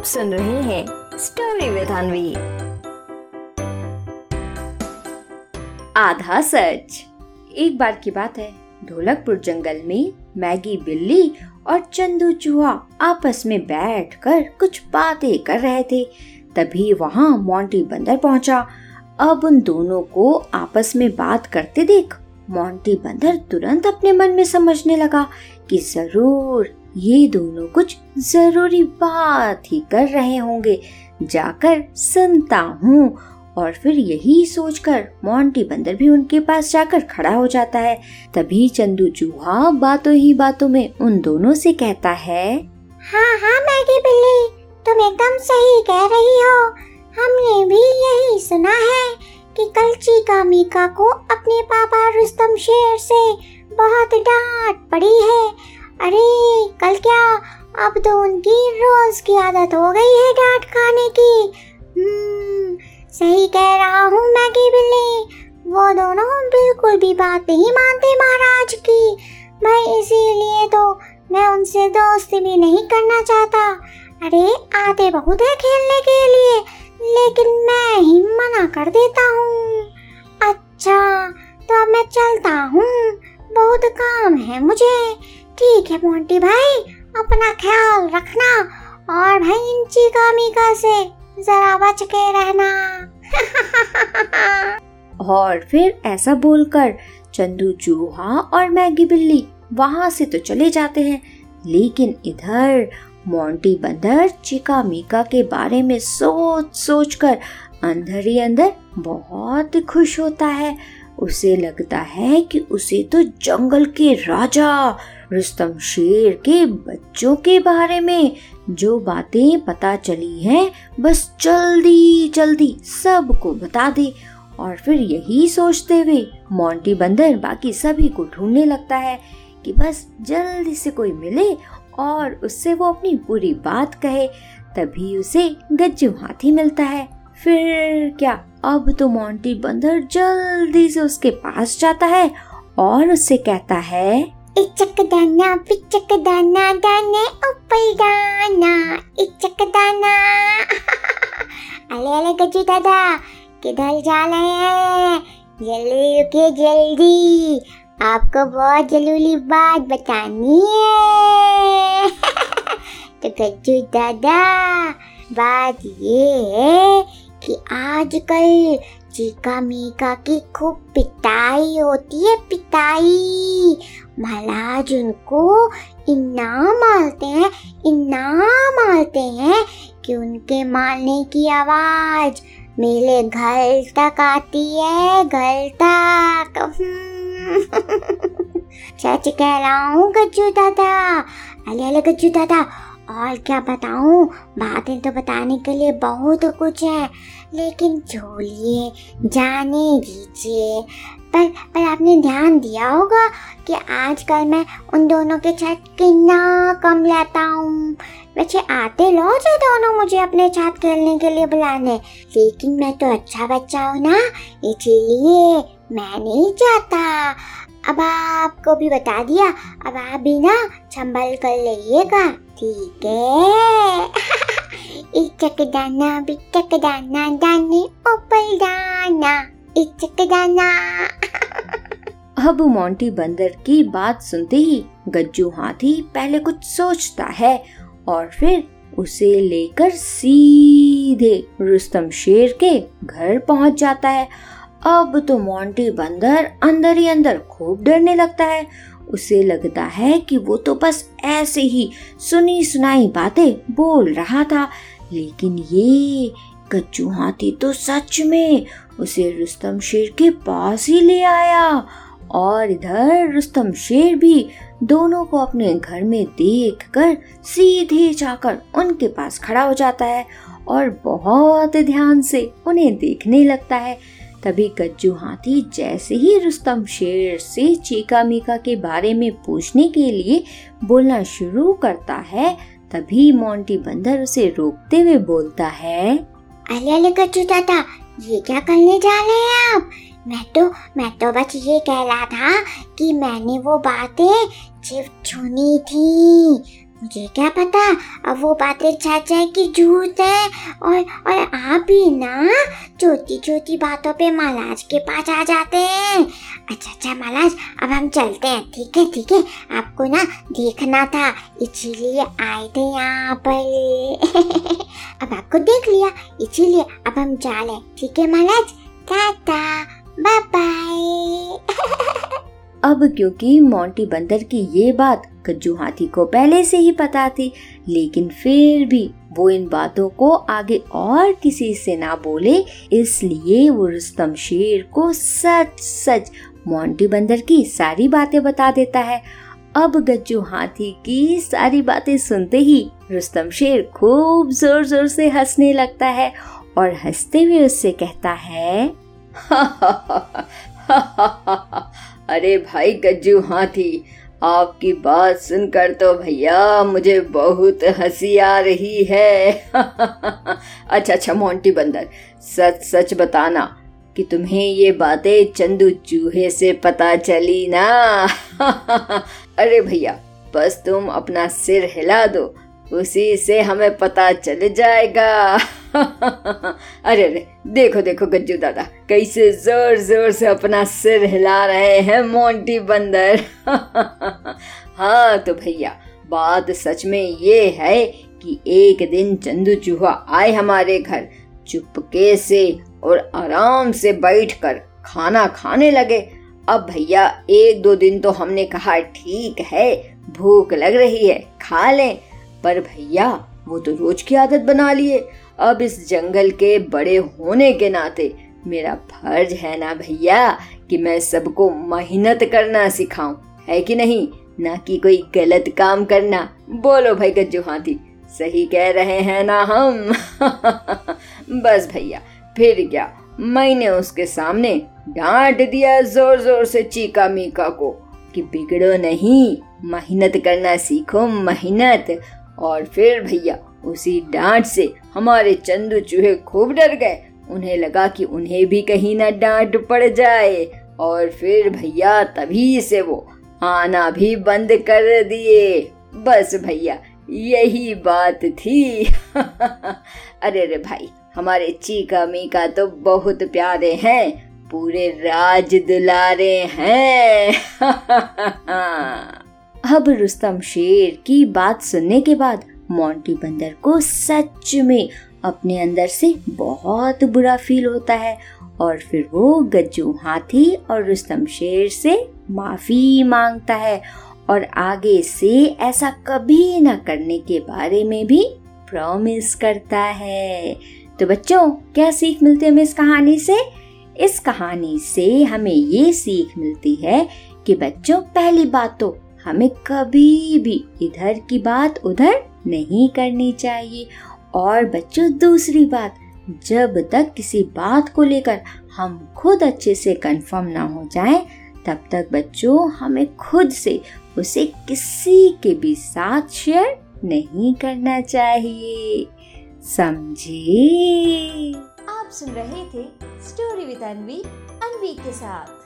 आप सुन रहे हैं स्टोरी विद अनवी आधा सच। एक बार की बात है, ढोलकपुर जंगल में मैगी बिल्ली और चंदू चूहा आपस में बैठकर कुछ बातें कर रहे थे। तभी वहाँ मोंटी बंदर पहुँचा। अब उन दोनों को आपस में बात करते देख मोंटी बंदर तुरंत अपने मन में समझने लगा कि ज़रूर ये दोनों कुछ ज़रूरी बात ही कर रहे होंगे। जाकर सुनता हूँ। और फिर यही सोचकर मोंटी बंदर भी उनके पास जाकर खड़ा हो जाता है। तभी चंदू चूहा बातों ही बातों में उन दोनों से कहता है हाँ हाँ मैगी बिल्ली, तुम एकदम सही कह रही हो। हमने भी यही सुना है कि कल चीका मीका को अपने पापा रुस्तम शेर से बहुत डांट पड़ी है अरे कल क्या? अब तो उनकी रोज की आदत हो गई है डांट खाने की। हम्म, सही कह रहा हूँ मैगी बिल्ली। वो दोनों बिल्कुल भी बात नहीं मानते महाराज की। मैं इसीलिए तो मैं उनसे दोस्ती भी नहीं करना चाहता। अरे आते बहुत है खेलने के लिए लेकिन मैं ही मना कर देता हूँ। अच्छा तो अब मैं चलता हूँ। बहुत काम है मुझे। ठीक है, मोंटी भाई। अपना ख्याल रखना और भाई इन चीका मीका से जरा बच के रहना। और फिर ऐसा बोलकर चंदू, चूहा और मैगी बिल्ली वहाँ से तो चले जाते हैं, लेकिन इधर मोंटी बंदर चिका मीका के बारे में सोच सोच कर अंदर ही अंदर बहुत खुश होता है। उसे लगता है कि उसे तो जंगल के राजा रुस्तम शेर के बच्चों के बारे में जो बातें पता चली हैं, बस जल्दी जल्दी सबको बता दे। और फिर यही सोचते हुए मोंटी बंदर बाकी सभी को ढूँढने लगता है कि बस जल्दी से कोई मिले और उससे वो अपनी पूरी बात कहे, तभी उसे गज्जू हाथी मिलता है। फिर क्या? अब तो मोंटी बंदर जल्दी से उसके पास जाता है और उससे कहता है इचक दाना पिचक दाना दाने ऊपर दाना इचक दाना अले अले, गज्जू दादा, किधर जा रहे हैं? जल्दी रुकिए, जल्दी। आपको बहुत ज़रूरी बात बतानी है। तो गज्जू दादा, बात ये है कि आजकल चीका मीका की खूब पिटाई होती है, पिटाई। महाराज उनको इनाम मारते हैं इनाम मारते हैं कि उनके मारने की आवाज़ मेरे घर तक आती है, घर तक। सच कह रहा हूँ, गज्जू दादा। अले अले गज्जू दादा और क्या बताऊँ? बातें तो बताने के लिए बहुत कुछ है। लेकिन छोड़िए जाने दीजिए। पर पर आपने ध्यान दिया होगा कि आजकल मैं उन दोनों के छत कितना कम लेता हूँ। वैसे आते लो जो दोनों मुझे अपने साथ खेलने के लिए बुलाने। लेकिन मैं तो अच्छा बच्चा हूँ ना, इसीलिए मैं नहीं चाहता अब आपको भी बता दिया, अब आप भी ना संभल कर लीजिएगा ठीक है। इचक दाना बिचक दाना दाने ऊपर दाना। इचक दाना अब मोंटी बंदर की बात सुनते ही गज्जू हाथी पहले कुछ सोचता है और फिर उसे लेकर सीधे रुस्तम शेर के घर पहुँच जाता है। अब तो मोंटी बंदर अंदर ही अंदर खूब डरने लगता है। उसे लगता है कि वो तो बस ऐसे ही सुनी सुनाई बातें बोल रहा था। लेकिन ये कच्चू हाथी तो सच में उसे रुस्तम शेर के पास ही ले आया। और इधर रुस्तम शेर भी दोनों को अपने घर में देख कर सीधे जाकर उनके पास खड़ा हो जाता है और बहुत ध्यान से उन्हें देखने लगता है। तभी कज्जू हाथी जैसे ही रुस्तम शेर से चीका मीका के बारे में पूछने के लिए बोलना शुरू करता है, तभी मोंटी बंदर उसे रोकते हुए बोलता है, अले अले कच्चू दादा ये क्या करने जा रहे हैं आप? मैं तो मैं तो बस ये कह रहा था कि मैंने वो बातें सिर्फ़ सुनी थी। मुझे क्या पता? अब वो बातें है कि झूठ है। और और आप भी ना? छोटी छोटी बातों पे महाराज के पास आ जाते हैं। अच्छा अच्छा महाराज अब हम चलते हैं। ठीक है ठीक है। आपको ना देखना था, इसीलिए आए थे यहाँ पर। अब आपको देख लिया, इसीलिए अब हम जा रहे ठीक है महाराज टाटा बाय बाय अब क्योंकि मोंटी बंदर की ये बात गज्जू हाथी को पहले से ही पता थी लेकिन फिर भी वो इन बातों को आगे और किसी से ना बोले इसलिए वो रुस्तम शेर को सच सच मोंटी बंदर की सारी बातें बता देता है अब गज्जू हाथी की सारी बातें सुनते ही रुस्तम शेर खूब ज़ोर ज़ोर से हंसने लगता है और हँसते हुए उससे कहता है अरे भाई गज्जू हाथी आपकी बात सुनकर तो भैया मुझे बहुत हँसी आ रही है। अच्छा अच्छा मोंटी बंदर, सच सच बताना कि तुम्हें ये बातें चंदू चूहे से पता चली ना? अरे भैया, बस तुम अपना सिर हिला दो उसी से हमें पता चल जाएगा। अरे अरे, देखो देखो, गज्जू दादा, कैसे ज़ोर ज़ोर से अपना सिर हिला रहे हैं मोंटी बंदर। हाँ तो भैया, बात सच में ये है कि एक दिन चंदू चूहा आए हमारे घर, चुपके से और आराम से बैठकर खाना खाने लगे। अब भैया, एक दो दिन तो हमने कहा, ठीक है, भूख लग रही है, खा लें। पर भैया, वो तो रोज की आदत बना लिए। अब इस जंगल के बड़े होने के नाते मेरा फ़र्ज़ है ना भैया, कि मैं सबको मेहनत करना सिखाऊं। है कि नहीं? ना कि कोई गलत काम करना। बोलो भाई गज्जू हाथी, सही कह रहे हैं ना हम? बस भैया, फिर क्या? मैंने उसके सामने डांट दिया ज़ोर ज़ोर से चीका मीका को, कि बिगड़ो नहीं, मेहनत करना सीखो, मेहनत। और फिर भैया उसी डांट से हमारे चंदू चूहे खूब डर गए। उन्हें लगा कि उन्हें भी कहीं ना डांट पड़ जाए। और फिर भैया तभी से वो आना भी बंद कर दिए। बस भैया, यही बात थी। अरे रे भाई, हमारे चीका मीका तो बहुत प्यारे हैं। पूरे राज दुलारे हैं। अब रुस्तम शेर की बात सुनने के बाद मोंटी बंदर को सच में अपने अंदर से बहुत बुरा फील होता है और फिर वो गज्जू हाथी और रुस्तम शेर से माफ़ी माँगता है और आगे से ऐसा कभी न करने के बारे में भी प्रॉमिस करता है। तो बच्चों, क्या सीख मिलती है हमें इस कहानी से? इस कहानी से हमें ये सीख मिलती है कि बच्चों, पहली बात तो हमें कभी भी इधर की बात उधर नहीं करनी चाहिए। और बच्चों, दूसरी बात, जब तक किसी बात को लेकर हम खुद अच्छे से कंफर्म ना हो जाए, तब तक बच्चों, हमें खुद से उसे किसी के भी साथ शेयर नहीं करना चाहिए। समझे? आप सुन रहे थे स्टोरी विद अनवी अनवी के साथ।